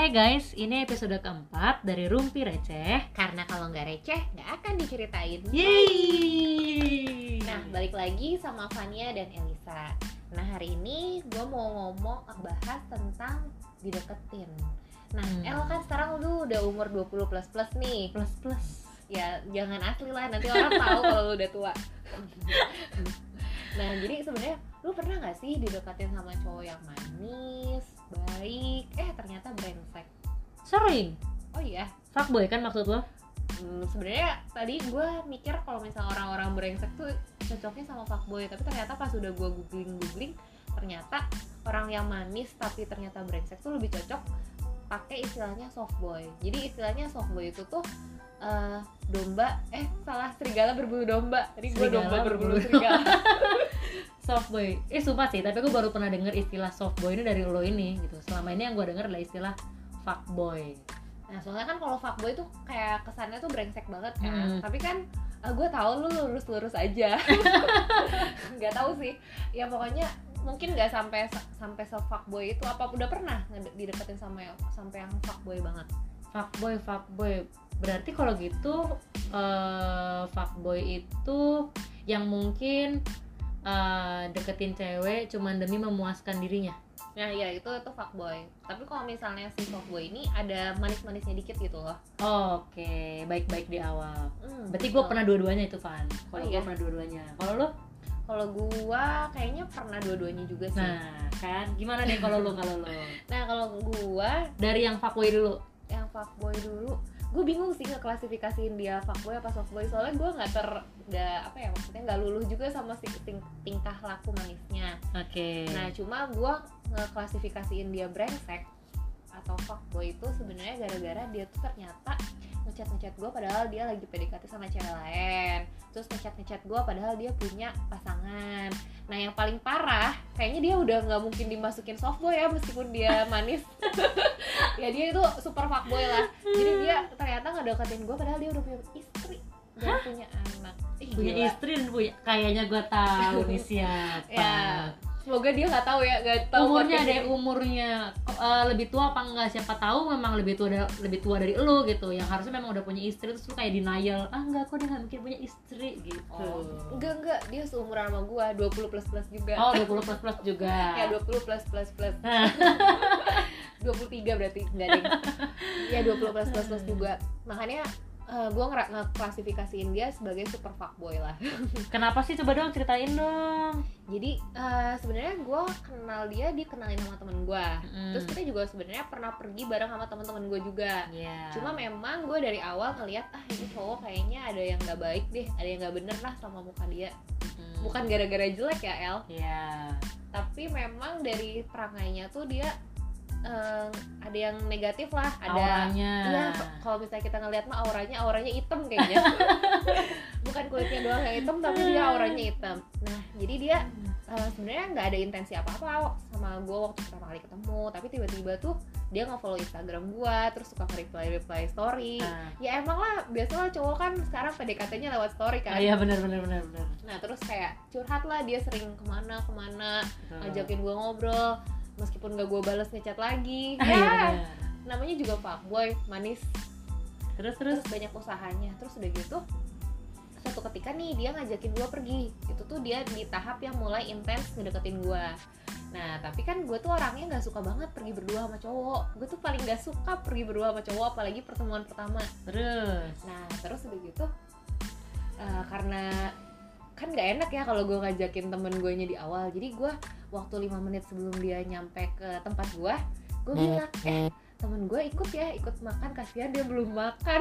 Hai guys, ini episode keempat dari Rumpi Receh Karena kalau nggak receh, nggak akan diceritain. Yeay Nah, balik lagi sama Fania dan Elisa. Nah, hari ini gue mau ngomong bahas tentang dideketin. Nah, Hmm. El kan sekarang lu udah umur 20 plus plus nih. Plus plus Ya, jangan asli lah, nanti orang tahu kalau lu udah tua. nah, jadi sebenarnya lu pernah nggak sih dideketin sama cowok yang manis, Sering? Oh iya, Fuckboy kan maksud lo? Hmm, sebenarnya tadi gue mikir kalau misalnya orang-orang brengsek tuh cocoknya sama fuckboy tapi ternyata pas udah gue googling googling ternyata orang yang manis tapi ternyata brengsek tuh lebih cocok pakai istilahnya softboy. Jadi istilahnya softboy itu tuh eh, domba eh salah serigala berbulu domba. Tadi gue Serigala domba berbulu berbulu. serigala. Softboy. Eh sumpah sih, tapi gue baru pernah denger istilah softboy ini dari lo ini gitu. Selama ini yang gue denger adalah istilah fuckboy. Nah soalnya kan kalau fuckboy tuh kayak kesannya tuh brengsek banget kan. Hmm. tapi kan gue tahu lu lurus lurus aja. Nggak tahu sih. Ya pokoknya mungkin nggak sampai sampai se fuckboy itu apa udah pernah dideketin sama yang sampai yang fuckboy banget? Fuckboy, fuckboy. Berarti kalau gitu eh Fuckboy itu yang mungkin eh, deketin cewek cuman demi memuaskan dirinya nah ya itu itu fuckboy tapi kalau misalnya si fuckboy ini ada manis manisnya dikit gitu loh Oke, baik-baik di awal Hmm, Berarti gue pernah dua-duanya itu Van. Kalau Oh, gue iya? pernah dua-duanya. Kalau lo? kalau gua kayaknya pernah dua-duanya juga sih Nah, kan gimana deh kalau lo kalau lo? nah kalau gua Dari yang fuckboy dulu. yang fuckboy dulu gue bingung sih ngeklasifikasiin dia fuckboy apa softboy soalnya gue nggak ter nggak apa ya maksudnya nggak luluh juga sama si ting- tingkah laku manisnya Oke. nah cuma gue ngeklasifikasiin dia brengsek atau fuckboy itu sebenarnya gara-gara dia tuh ternyata ngechat ngechat gue padahal dia lagi PDKT sama cewek lain. Terus ngechat ngechat gue padahal dia punya pasangan. Nah yang paling parah kayaknya dia udah nggak mungkin dimasukin softboy ya meskipun dia manis. Ya dia itu super fuckboy lah. Jadi dia ternyata ngedeketin gue padahal dia udah punya istri dan punya anak. Ih, punya gila. istri dan punya kayaknya gue tahu nih siapa. Ya, semoga dia nggak tahu ya nggak tahu umurnya ini. umurnya. Eh, lebih tua apa enggak siapa tahu memang lebih tua da- lebih tua dari lo gitu. Yang harusnya memang udah punya istri terus lu kayak denial. Ah enggak kok dia nggak mungkin punya istri gitu. Oh, enggak enggak dia seumuran sama gua 20 plus plus juga. Oh 20 plus plus juga. Ya 20 plus plus plus. Nah. 23 berarti enggak deh. Ya 20 plus plus plus juga. Makanya eh, gua ngera- ngeklasifikasiin dia sebagai super fuckboy lah kenapa sih coba dong ceritain dong jadi eh, sebenarnya gua kenal dia dikenalin sama temen gua Mm. terus kita juga sebenarnya pernah pergi bareng sama teman-teman gue juga Iya. cuma memang gue dari awal ngeliat ah ini cowok kayaknya ada yang nggak baik deh ada yang nggak bener lah sama muka dia Mm. bukan gara-gara jelek ya El Iya. tapi memang dari perangainya tuh dia eh, ada yang negatif lah ada. Auranya. iya kalau misalnya kita ngeliat mah auranya auranya hitam kayaknya. Bukan kulitnya doang yang hitam tapi dia auranya hitam. Nah jadi dia eh, sebenarnya nggak ada intensi apa-apa sama gue waktu pertama kali ketemu. Tapi tiba-tiba tuh dia nge-follow Instagram gue terus suka nge-reply reply story. Nah. ya emang lah biasanya cowok kan sekarang PDKT-nya lewat story Ah, kan iya benar benar benar benar. nah terus kayak curhat lah dia sering ke mana ke mana ngajakin gue ngobrol meskipun gak gue balas ngechat lagi. Ah, iya, ya benar. namanya juga fuckboy manis. Terus terus terus? banyak usahanya. Terus udah gitu satu ketika nih dia ngajakin gue pergi. Itu tuh dia di tahap yang mulai intens ngedeketin gue nah tapi kan gue tuh orangnya nggak suka banget pergi berdua sama cowok. Gue tuh paling gak suka pergi berdua sama cowok apalagi pertemuan pertama. Terus. nah terus udah gitu eh, karena kan nggak enak ya kalau gue ngajakin temen gue nya di awal jadi gue waktu lima menit sebelum dia nyampe ke tempat gue gue bilang eh temen gue ikut ya ikut makan kasihan dia belum makan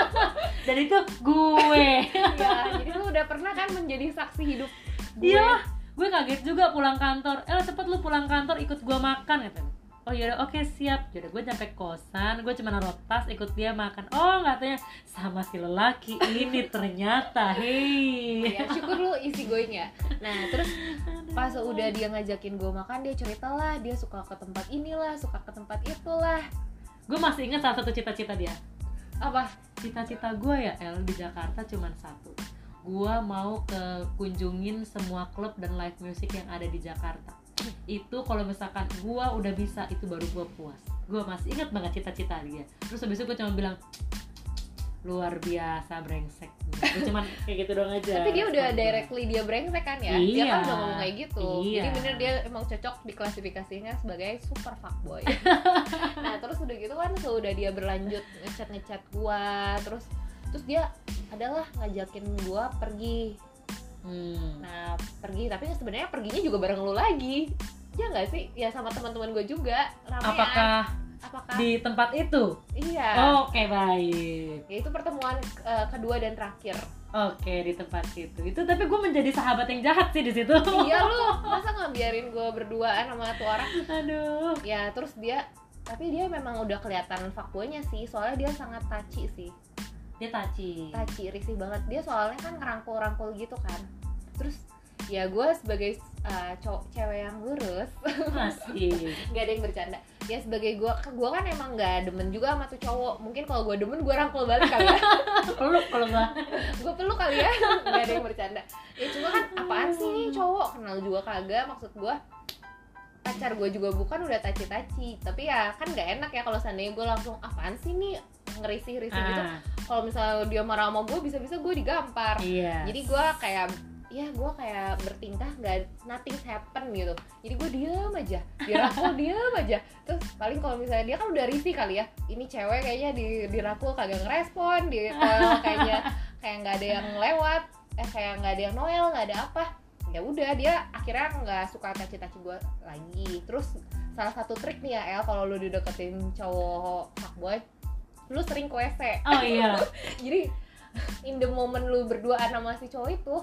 Dan itu gue. ya jadi lu udah pernah kan menjadi saksi hidup gue Iya. Gue kaget juga pulang kantor. Eh cepet lu pulang kantor ikut gua makan katanya. Oh yaudah oke siap. Yaudah gue sampai kosan, gue cuma naruh tas ikut dia makan. Oh katanya sama si lelaki ini ternyata. Hei. ya syukur lu isi going ya nah terus pas udah dia ngajakin gue makan dia cerita lah dia suka ke tempat inilah suka ke tempat itulah Gue masih ingat salah satu cita-cita dia. apa Cita-cita gue ya El di Jakarta cuma satu. Gue mau ke kunjungin semua klub dan live music yang ada di Jakarta. Itu kalau misalkan gue udah bisa itu baru gue puas. gue masih ingat banget cita-cita dia. Terus habis itu gue cuma bilang luar biasa brengsek. Gue cuman kayak gitu doang aja. Tapi dia udah directly dia brengsek kan ya? Dia Iya. kan udah ngomong kayak gitu. Iya. jadi bener dia emang cocok diklasifikasinya sebagai super fuckboy. Nah terus udah gitu kan sudah dia berlanjut ngechat ngechat gua terus terus dia adalah ngajakin gua pergi hmm. nah pergi tapi sebenarnya perginya juga bareng lu lagi. Ya nggak sih? Ya sama teman-teman gue juga ramean. Apakah apakah? di tempat itu? Iya. Oke baik. Ya itu pertemuan eh, kedua dan terakhir. Oke di tempat itu. Itu tapi gue menjadi sahabat yang jahat sih di situ. Iya lu masa nggak biarin gue berduaan sama tuh orang? Aduh. Ya terus dia tapi dia memang udah kelihatan fuckboynya sih soalnya dia sangat taci sih dia taci. Taci risih banget. Dia soalnya kan ngerangkul-rangkul gitu kan. Terus ya gue sebagai uh, cowok cewek yang lurus. Masih. Nggak ada yang bercanda. Ya sebagai gue gue kan emang nggak demen juga sama tuh cowok. Mungkin kalau gue demen gue rangkul balik kali ya. Peluk kalau gua gue peluk kali ya. Nggak ada yang bercanda. Ya cuma kan apaan sih nih cowok? Kenal juga kagak. Maksud gue pacar gue juga bukan udah taci-taci. Tapi ya kan nggak enak ya kalau seandainya gue langsung apaan sih nih ngerisih-risih gitu. Ah, kalau misalnya dia marah sama gue bisa-bisa gue digampar. Iya jadi gue kayak ya gue kayak bertingkah nggak nothing happen gitu. Jadi gue diem aja. Dia rakul diem aja. Terus paling kalau misalnya dia kan udah risih kali ya ini cewek kayaknya di dirakul kagak ngerespon di kayaknya kayak nggak ada yang lewat eh kayak nggak ada yang noel nggak ada apa ya udah dia akhirnya nggak suka taci-taci gue lagi. Terus salah satu trik nih ya El kalau lu dideketin cowok fuckboy lu sering ke WC oh iya. Jadi in the moment lu berduaan sama si cowok itu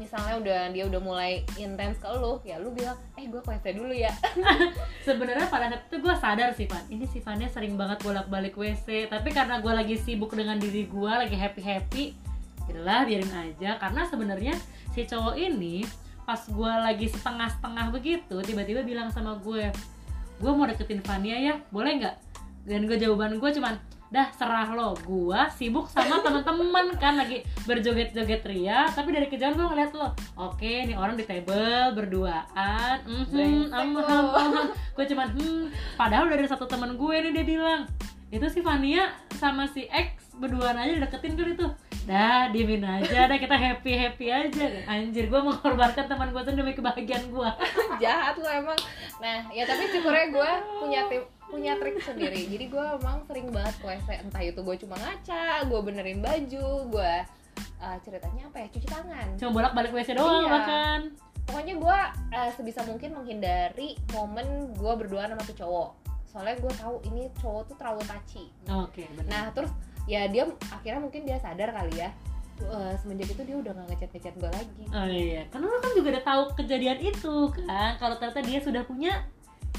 misalnya udah dia udah mulai intens ke lu ya lu bilang eh gue ke WC dulu ya. Sebenarnya pada saat itu gue sadar sih Pan ini sifatnya sering banget bolak balik WC tapi karena gue lagi sibuk dengan diri gue lagi happy happy lah biarin aja. Karena sebenarnya si cowok ini pas gue lagi setengah setengah begitu tiba-tiba bilang sama gue gue mau deketin Fania ya boleh nggak dan gue jawaban gue cuman dah serah lo gue sibuk sama teman-teman kan lagi berjoget-joget ria tapi dari kejauhan gue ngeliat lo oke nih orang di table berduaan lo. ham, am, ham. gue cuman hmm padahal dari satu teman gue nih dia bilang. Itu si Fania sama si X berduaan aja deketin kan itu. Dah diemin aja dah kita happy happy aja. Anjir gue mengorbankan teman gue tuh demi kebahagiaan gue jahat lu emang. Nah ya tapi syukurnya gue punya tip punya trik sendiri. Jadi gue emang sering banget ke WC entah itu gue cuma ngaca gue benerin baju gue uh, ceritanya apa ya cuci tangan. Cuma bolak balik WC doang Iya. bahkan pokoknya gue uh, sebisa mungkin menghindari momen gue berdua sama tuh cowok. Soalnya gue tahu ini cowok tuh terlalu taci oke benar. Nah terus ya dia akhirnya mungkin dia sadar kali ya uh, semenjak itu dia udah gak ngechat ngechat gue lagi. Oh iya, karena lo kan juga udah tahu kejadian itu kan. Kalau ternyata dia sudah punya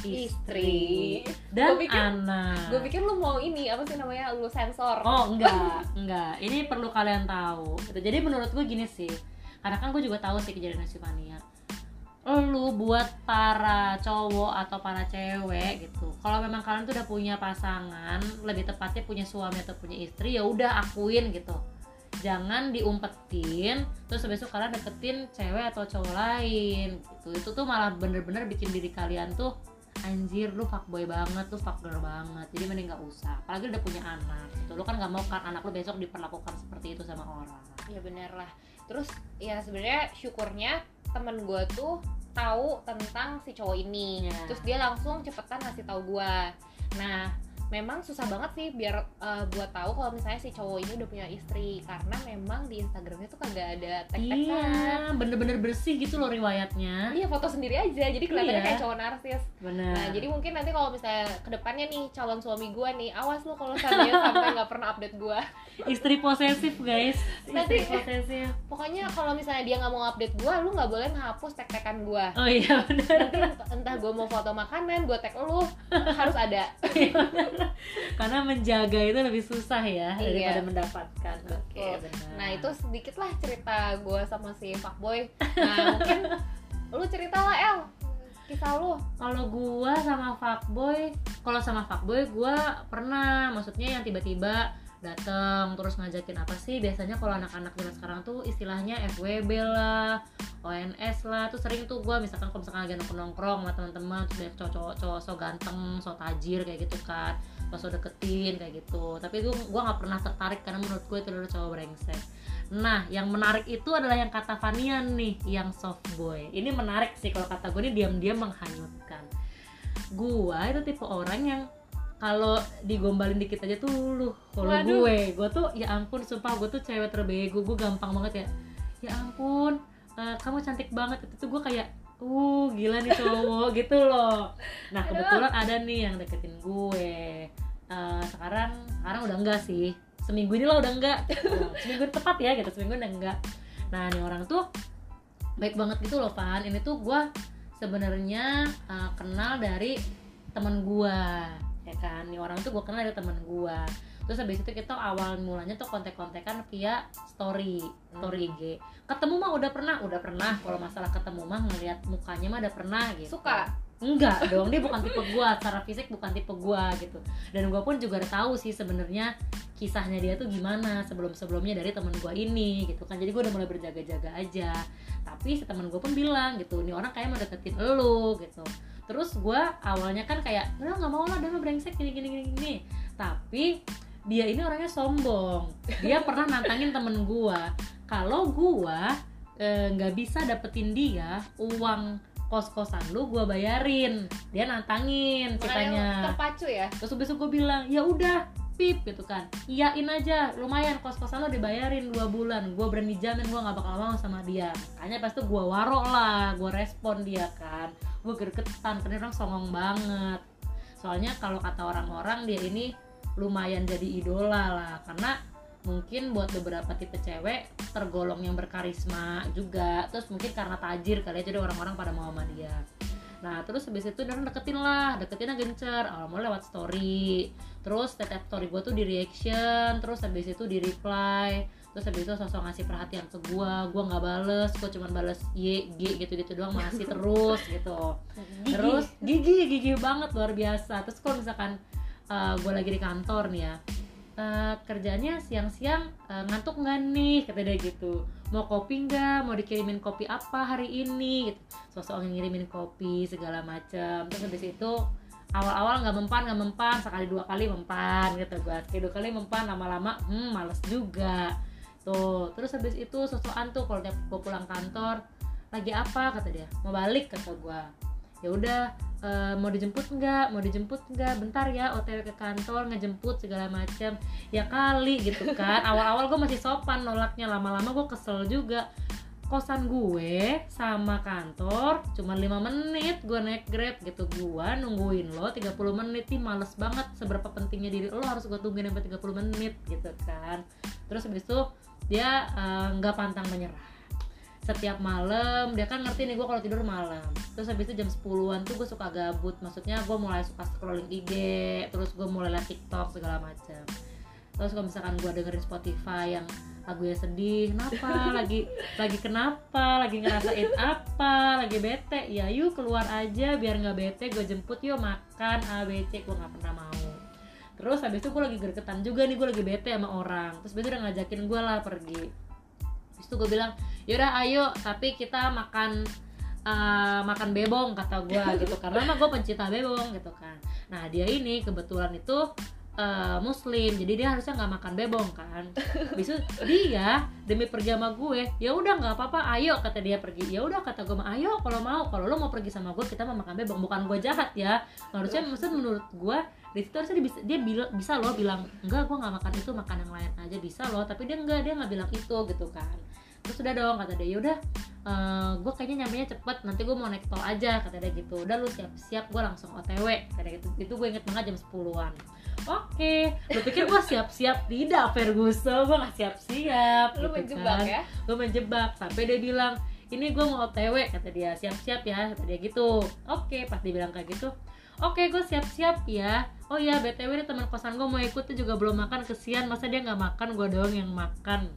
istri, dan Gua pikir- anak. gue pikir lu mau ini apa sih namanya lu sensor. Oh enggak, enggak. Ini perlu kalian tahu. Gitu. Jadi menurut gue gini sih Karena kan gue juga tahu sih kejadian si Fania. Lu buat para cowok atau para cewek gitu Kalau memang kalian tuh udah punya pasangan Lebih tepatnya punya suami atau punya istri ya udah akuin gitu. Jangan diumpetin terus itu kalian deketin cewek atau cowok lain gitu. Itu tuh malah bener-bener bikin diri kalian tuh anjir lu fuckboy banget lu fuckgirl banget. Jadi mending nggak usah. Apalagi udah punya anak gitu. Lu kan nggak mau kan anak lu besok diperlakukan seperti itu sama orang. Ya bener lah. Terus ya sebenarnya syukurnya temen gue tuh tahu tentang si cowok ini. Iya. terus dia langsung cepetan ngasih tahu gue nah memang susah banget sih biar uh, buat tahu kalau misalnya si cowok ini udah punya istri karena memang di Instagramnya tuh kagak ada tag-tagan iya bener-bener bersih gitu loh riwayatnya Iya foto sendiri aja, jadi kelihatannya Iya. kayak cowok narsis. bener Nah, jadi mungkin nanti kalau misalnya ke depannya nih calon suami gue nih, awas lu kalau sampai sampai nggak pernah update gue. istri posesif guys Nanti- istri posesif Pokoknya kalau misalnya dia nggak mau update gue, lu nggak boleh ngapus tag-tagan gue. oh iya bener Nanti ent- entah gue mau foto makanan, gue tag lu harus ada. karena menjaga itu lebih susah ya Iya. daripada mendapatkan oke Betul. benar Nah itu sedikit lah cerita gue sama si fuckboy. Nah mungkin lu cerita lah El, kisah lu. kalau gua sama fuckboy kalau sama fuckboy gua pernah maksudnya yang tiba-tiba datang terus ngajakin apa sih? Biasanya kalau anak-anak zaman sekarang tuh istilahnya FWB lah ONS lah tuh sering tuh gue misalkan kalau misalkan lagi nongkrong sama teman-teman tuh banyak cowok cowok so ganteng so tajir kayak gitu kan pas so deketin kayak gitu. Tapi gue gue nggak pernah tertarik karena menurut gue itu adalah cowok brengsek. Nah yang menarik itu adalah yang kata Fanian nih yang soft boy. Ini menarik sih kalau kata gue ini diam-diam menghanyutkan. Gue itu tipe orang yang kalau digombalin dikit aja tuh luluh kalau gue gue tuh ya ampun sumpah gue tuh cewek terbego gue gampang banget ya. Ya ampun eh, kamu cantik banget. Itu tuh gue kayak uh gila nih cowok gitu loh. Nah kebetulan ada nih yang deketin gue. Eh, sekarang sekarang udah enggak sih. Seminggu ini lah udah enggak. Oh, seminggu ini tepat ya gitu. Seminggu udah enggak. Nah nih orang tuh baik banget gitu loh Van. Ini tuh gue sebenarnya eh, kenal dari temen gue ya kan? Nih orang tuh gue kenal dari temen gue terus habis itu kita awal mulanya tuh kontek-kontekan via story story IG ketemu mah udah pernah udah pernah. Kalau masalah ketemu mah ngelihat mukanya mah udah pernah gitu. Suka? Enggak dong dia bukan tipe gua. Secara fisik bukan tipe gua gitu. Dan gua pun juga tahu sih sebenarnya kisahnya dia tuh gimana sebelum sebelumnya dari temen gua ini gitu kan. Jadi gua udah mulai berjaga-jaga aja. Tapi si temen gua pun bilang gitu ini orang kayak mau deketin elu gitu terus gua awalnya kan kayak udah nggak mau lah dia mah brengsek gini gini gini gini. Tapi dia ini orangnya sombong. Dia pernah nantangin temen gua kalau gua eh, nggak bisa dapetin dia uang kos-kosan lu gua bayarin. Dia nantangin ceritanya. terpacu ya? Terus besok gue bilang ya udah pip gitu kan. Iyain aja lumayan kos-kosan lo dibayarin dua bulan. Gue berani jamin gue nggak bakal mau sama dia. Makanya pas itu gue waro lah gue respon dia kan gue gergetan karena orang songong banget. Soalnya kalau kata orang-orang dia ini lumayan jadi idola lah. Karena mungkin buat beberapa tipe cewek tergolong yang berkarisma juga. Terus mungkin karena tajir kali ya jadi orang-orang pada mau sama dia. Nah terus habis itu dia deketin lah. Deketinnya gencer awal mulai lewat story. Terus setiap story gue tuh di reaction. Terus habis itu di reply terus habis itu sosok ngasih perhatian ke gue gue nggak bales gue cuma bales y g gitu gitu doang masih terus gitu. Gigi. terus gigi gigi banget luar biasa. Terus kalau misalkan gue lagi di kantor nih ya eh, kerjanya siang-siang eh, ngantuk nggak nih? Kata dia gitu. Mau kopi nggak? Mau dikirimin kopi apa hari ini? Gitu. Sosok ngirimin kopi segala macam terus habis itu awal-awal nggak mempan nggak mempan. Sekali dua kali mempan gitu. Gue sekali dua kali mempan lama-lama hmm males juga tuh terus habis itu sosokan tuh kalau tiap gue pulang kantor lagi apa? kata dia. Mau balik kata gue ya udah eh, mau dijemput nggak? Mau dijemput nggak? Bentar ya otw ke kantor ngejemput segala macam ya kali gitu kan. Awal-awal gue masih sopan nolaknya. Lama-lama gue kesel juga. Kosan gue sama kantor cuma 5 menit gue naik grab gitu. Gue nungguin lo 30 menit. Nih males banget seberapa pentingnya diri lo harus gue tungguin sampai 30 menit gitu kan. Terus habis itu dia eh, nggak pantang menyerah. Setiap malam dia kan ngerti nih gue kalau tidur malam. Terus habis itu jam 10-an tuh gue suka gabut. Maksudnya gue mulai suka scrolling IG terus gue mulai liat TikTok segala macam. Terus kalau misalkan gue dengerin Spotify yang lagunya sedih kenapa? Lagi lagi kenapa? Lagi ngerasain apa? Lagi bete? Ya yuk keluar aja biar nggak bete gue jemput yuk makan A B C. Gue nggak pernah mau terus habis itu gue lagi gergetan juga nih gue lagi bete sama orang. Terus besok udah ngajakin gue lah pergi. Terus itu gue bilang yaudah ayo tapi kita makan eh, makan bebong kata gue gitu. Karena mah gue pencinta bebong gitu kan. Nah dia ini kebetulan itu eh, muslim jadi dia harusnya nggak makan bebong kan. Habis itu dia demi pergi sama gue ya udah nggak apa-apa ayo kata dia pergi. Ya udah kata gue mah ayo kalau mau kalau lo mau pergi sama gue kita mau makan bebong. Bukan gue jahat ya. Harusnya maksud menurut gue di situ harusnya dia bisa dia bisa loh bilang enggak gue nggak makan itu makan yang lain aja bisa loh. Tapi dia enggak dia nggak bilang itu gitu kan. Terus udah dong kata dia. Yaudah eh, gue kayaknya nyampe cepet nanti gue mau naik tol aja kata dia gitu. Udah lu siap-siap gue langsung otw kata dia gitu. Itu gue inget banget jam 10-an oke. Lu pikir gue siap-siap? Tidak Ferguson. Gue nggak siap-siap lu gitu menjebak kan. ya? Gue menjebak. Sampai dia bilang ini gue mau otw kata dia. Siap-siap ya kata dia gitu. Oke pas dia bilang kayak gitu. Oke gue siap-siap ya oh iya btw ini teman kosan gue mau ikut tuh juga belum makan kesian. Masa dia nggak makan gue doang yang makan.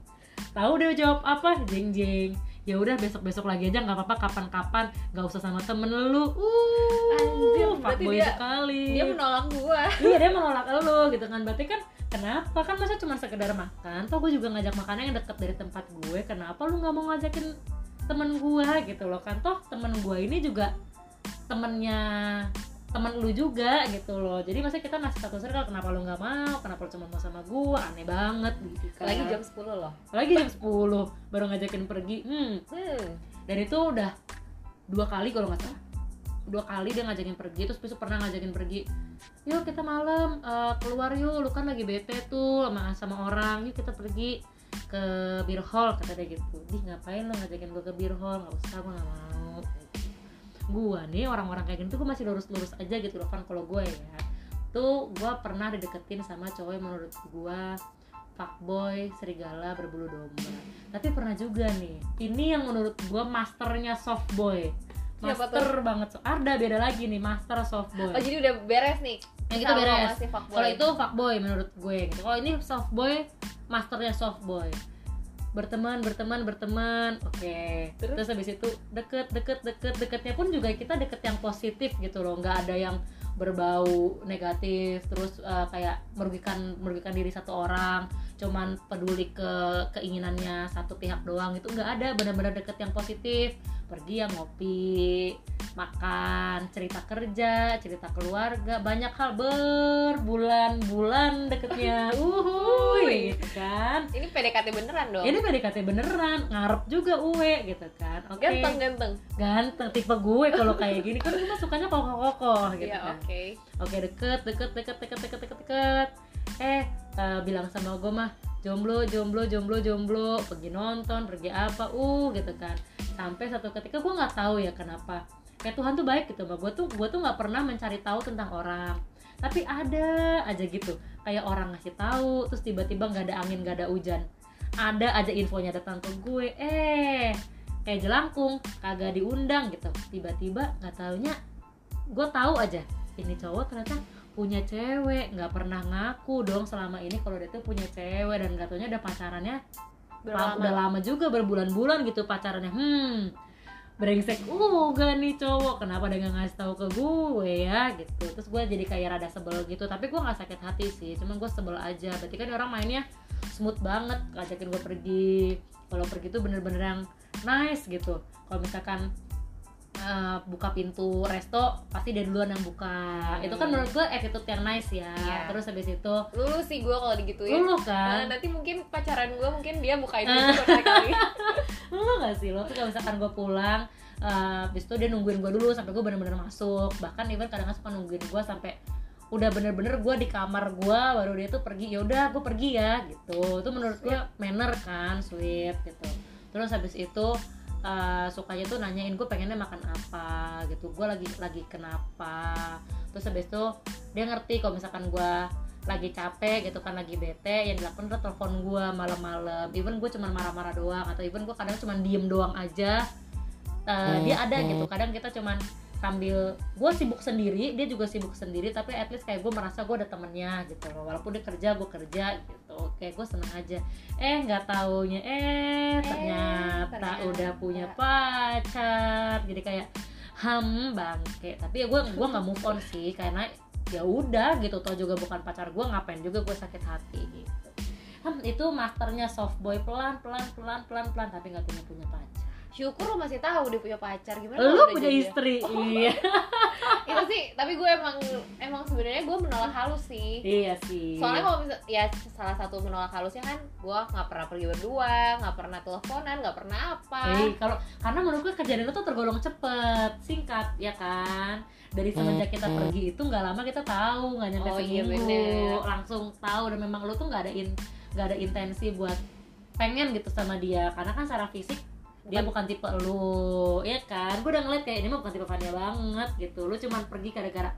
Tahu dia jawab apa? Jeng jeng. Ya udah besok besok lagi aja nggak apa-apa kapan-kapan. Nggak usah sama temen lu. Uh Anjir, berarti dia- sekali. dia menolak gua. Iya dia menolak lu gitu kan. Berarti kan kenapa? Kan masa cuma sekedar makan. Toh gue juga ngajak makannya yang deket dari tempat gue. Kenapa lu nggak mau ngajakin temen gua gitu loh kan? Toh temen gua ini juga temennya temen lu juga gitu loh. Jadi masa kita ngasih satu circle kenapa lu nggak mau? Kenapa lu cuma mau sama gua? Aneh banget gitu kan. Lagi jam 10 loh. Lagi jam 10 baru ngajakin pergi. Hmm. Hmm. Dan itu udah dua kali kalau nggak salah. Dua kali dia ngajakin pergi terus besok pernah ngajakin pergi. Yuk kita malam eh, keluar yuk. Lu kan lagi bete tuh sama sama orang. Yuk kita pergi ke beer hall kata dia gitu. Di ngapain lo ngajakin gue ke beer hall? Nggak usah gue nggak mau gua nih orang-orang kayak gini tuh gue masih lurus-lurus aja gitu loh kan kalau gue ya. Tuh gue pernah dideketin sama cowok yang menurut gue fuckboy serigala berbulu domba. Tapi pernah juga nih ini yang menurut gue masternya soft boy master banget. So Arda beda lagi nih master soft boy oh jadi udah beres nih? Yang itu Sama beres. kalau itu fuckboy menurut gue gitu. Kalau ini soft boy masternya soft boy berteman berteman berteman oke Terus? terus? habis itu deket deket deket deketnya pun juga kita deket yang positif gitu loh nggak ada yang berbau negatif terus eh, kayak merugikan merugikan diri satu orang cuman peduli ke keinginannya satu pihak doang itu nggak ada benar-benar deket yang positif pergi yang ngopi makan cerita kerja cerita keluarga banyak hal berbulan-bulan deketnya. Uhuy gitu kan. Ini PDKT beneran dong. Ini PDKT beneran ngarep juga uwe gitu kan. Oke. Ganteng ganteng ganteng tipe gue kalau kayak gini kan gue mah sukanya kokoh-kokoh gitu ya kan. oke. Oke deket deket deket deket deket deket deket. Eh eh, bilang sama gue mah jomblo jomblo jomblo jomblo pergi nonton pergi apa uh gitu kan sampai satu ketika gue nggak tahu ya kenapa. Kayak Tuhan tuh baik gitu mbak. Gue tuh gue tuh nggak pernah mencari tahu tentang orang. Tapi ada aja gitu. Kayak orang ngasih tahu terus tiba-tiba nggak ada angin nggak ada hujan. Ada aja infonya datang ke gue. Eh kayak jelangkung kagak diundang gitu. Tiba-tiba nggak taunya gue tahu aja. Ini cowok ternyata punya cewek nggak pernah ngaku dong selama ini kalau dia tuh punya cewek dan nggak taunya ada pacarannya Berapa la- udah lama juga berbulan-bulan gitu pacarannya. Hmm brengsek gak nih cowok. Kenapa dia nggak ngasih tahu ke gue ya gitu. Terus gue jadi kayak rada sebel gitu. Tapi gue nggak sakit hati sih cuman gue sebel aja. Berarti kan orang mainnya smooth banget ngajakin gue pergi. Kalau pergi tuh bener-bener yang nice gitu. Kalau misalkan eh, buka pintu resto pasti dia duluan yang buka. Itu kan menurut gue attitude yang nice ya. Iya. terus habis itu lulu sih gue kalau digituin. Luluh Nah, kan nanti mungkin pacaran gue mungkin dia bukain pintu berkali-kali lo gak sih? Lo tuh kalau misalkan gue pulang eh, habis itu dia nungguin gue dulu sampai gue bener-bener masuk. Bahkan even kadang suka nungguin gue sampai udah bener-bener gue di kamar gue baru dia tuh pergi ya udah gue pergi ya gitu. Itu menurut gue manner kan sweet gitu. Terus habis itu eh, sukanya tuh nanyain gue pengennya makan apa? Gitu. Gue lagi lagi kenapa? Terus habis itu dia ngerti kalau misalkan gue lagi capek gitu kan lagi bete yang dilakukan adalah telepon gue malam-malam. Even gue cuma marah-marah doang atau even gue kadang cuma diem doang aja Eh, dia ada gitu. Kadang kita cuman sambil gue sibuk sendiri dia juga sibuk sendiri tapi at least kayak gue merasa gue ada temennya gitu. Loh walaupun dia kerja gue kerja gitu. Kayak gue seneng aja. Eh nggak taunya eh ternyata ternyata. udah punya pacar. Jadi kayak ham bangke. Tapi ya gue gua nggak move on sih karena ya udah gitu. Toh juga bukan pacar gue ngapain juga gue sakit hati gitu. Hmm, itu masternya soft boy pelan pelan pelan pelan pelan tapi nggak punya punya pacar syukur lu masih tahu dia punya pacar gimana udah punya istri iya. Itu sih tapi gue emang emang sebenarnya gue menolak halus sih. Iya sih. Soalnya kalau misal ya salah satu menolak halusnya kan gue nggak pernah pergi berdua nggak pernah teleponan nggak pernah apa. Eh, kalau karena menurut gue kejadian itu tuh tergolong cepet singkat ya kan? Dari semenjak kita pergi itu nggak lama kita tahu nggak nyampe Oh, iya, seminggu. bener. langsung tahu dan memang lu tuh nggak ada in nggak ada intensi buat pengen gitu sama dia. Karena kan secara fisik dia bukan tipe lu ya kan? Gue udah ngeliat kayak ini mah bukan tipe Fania banget gitu. Lu cuman pergi gara-gara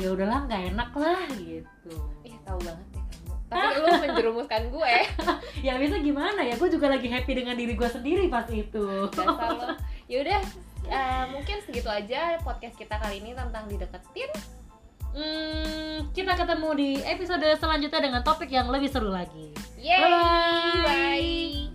ya udahlah nggak enak lah gitu. Ih tahu banget deh kamu. Tapi lu menjerumuskan gue. Ya bisa gimana ya? Gue juga lagi happy dengan diri gue sendiri pas itu. Dasar lo yaudah eh, mungkin segitu aja podcast kita kali ini tentang dideketin. Hmm, kita ketemu di episode selanjutnya dengan topik yang lebih seru lagi. Yeay, Bye. bye.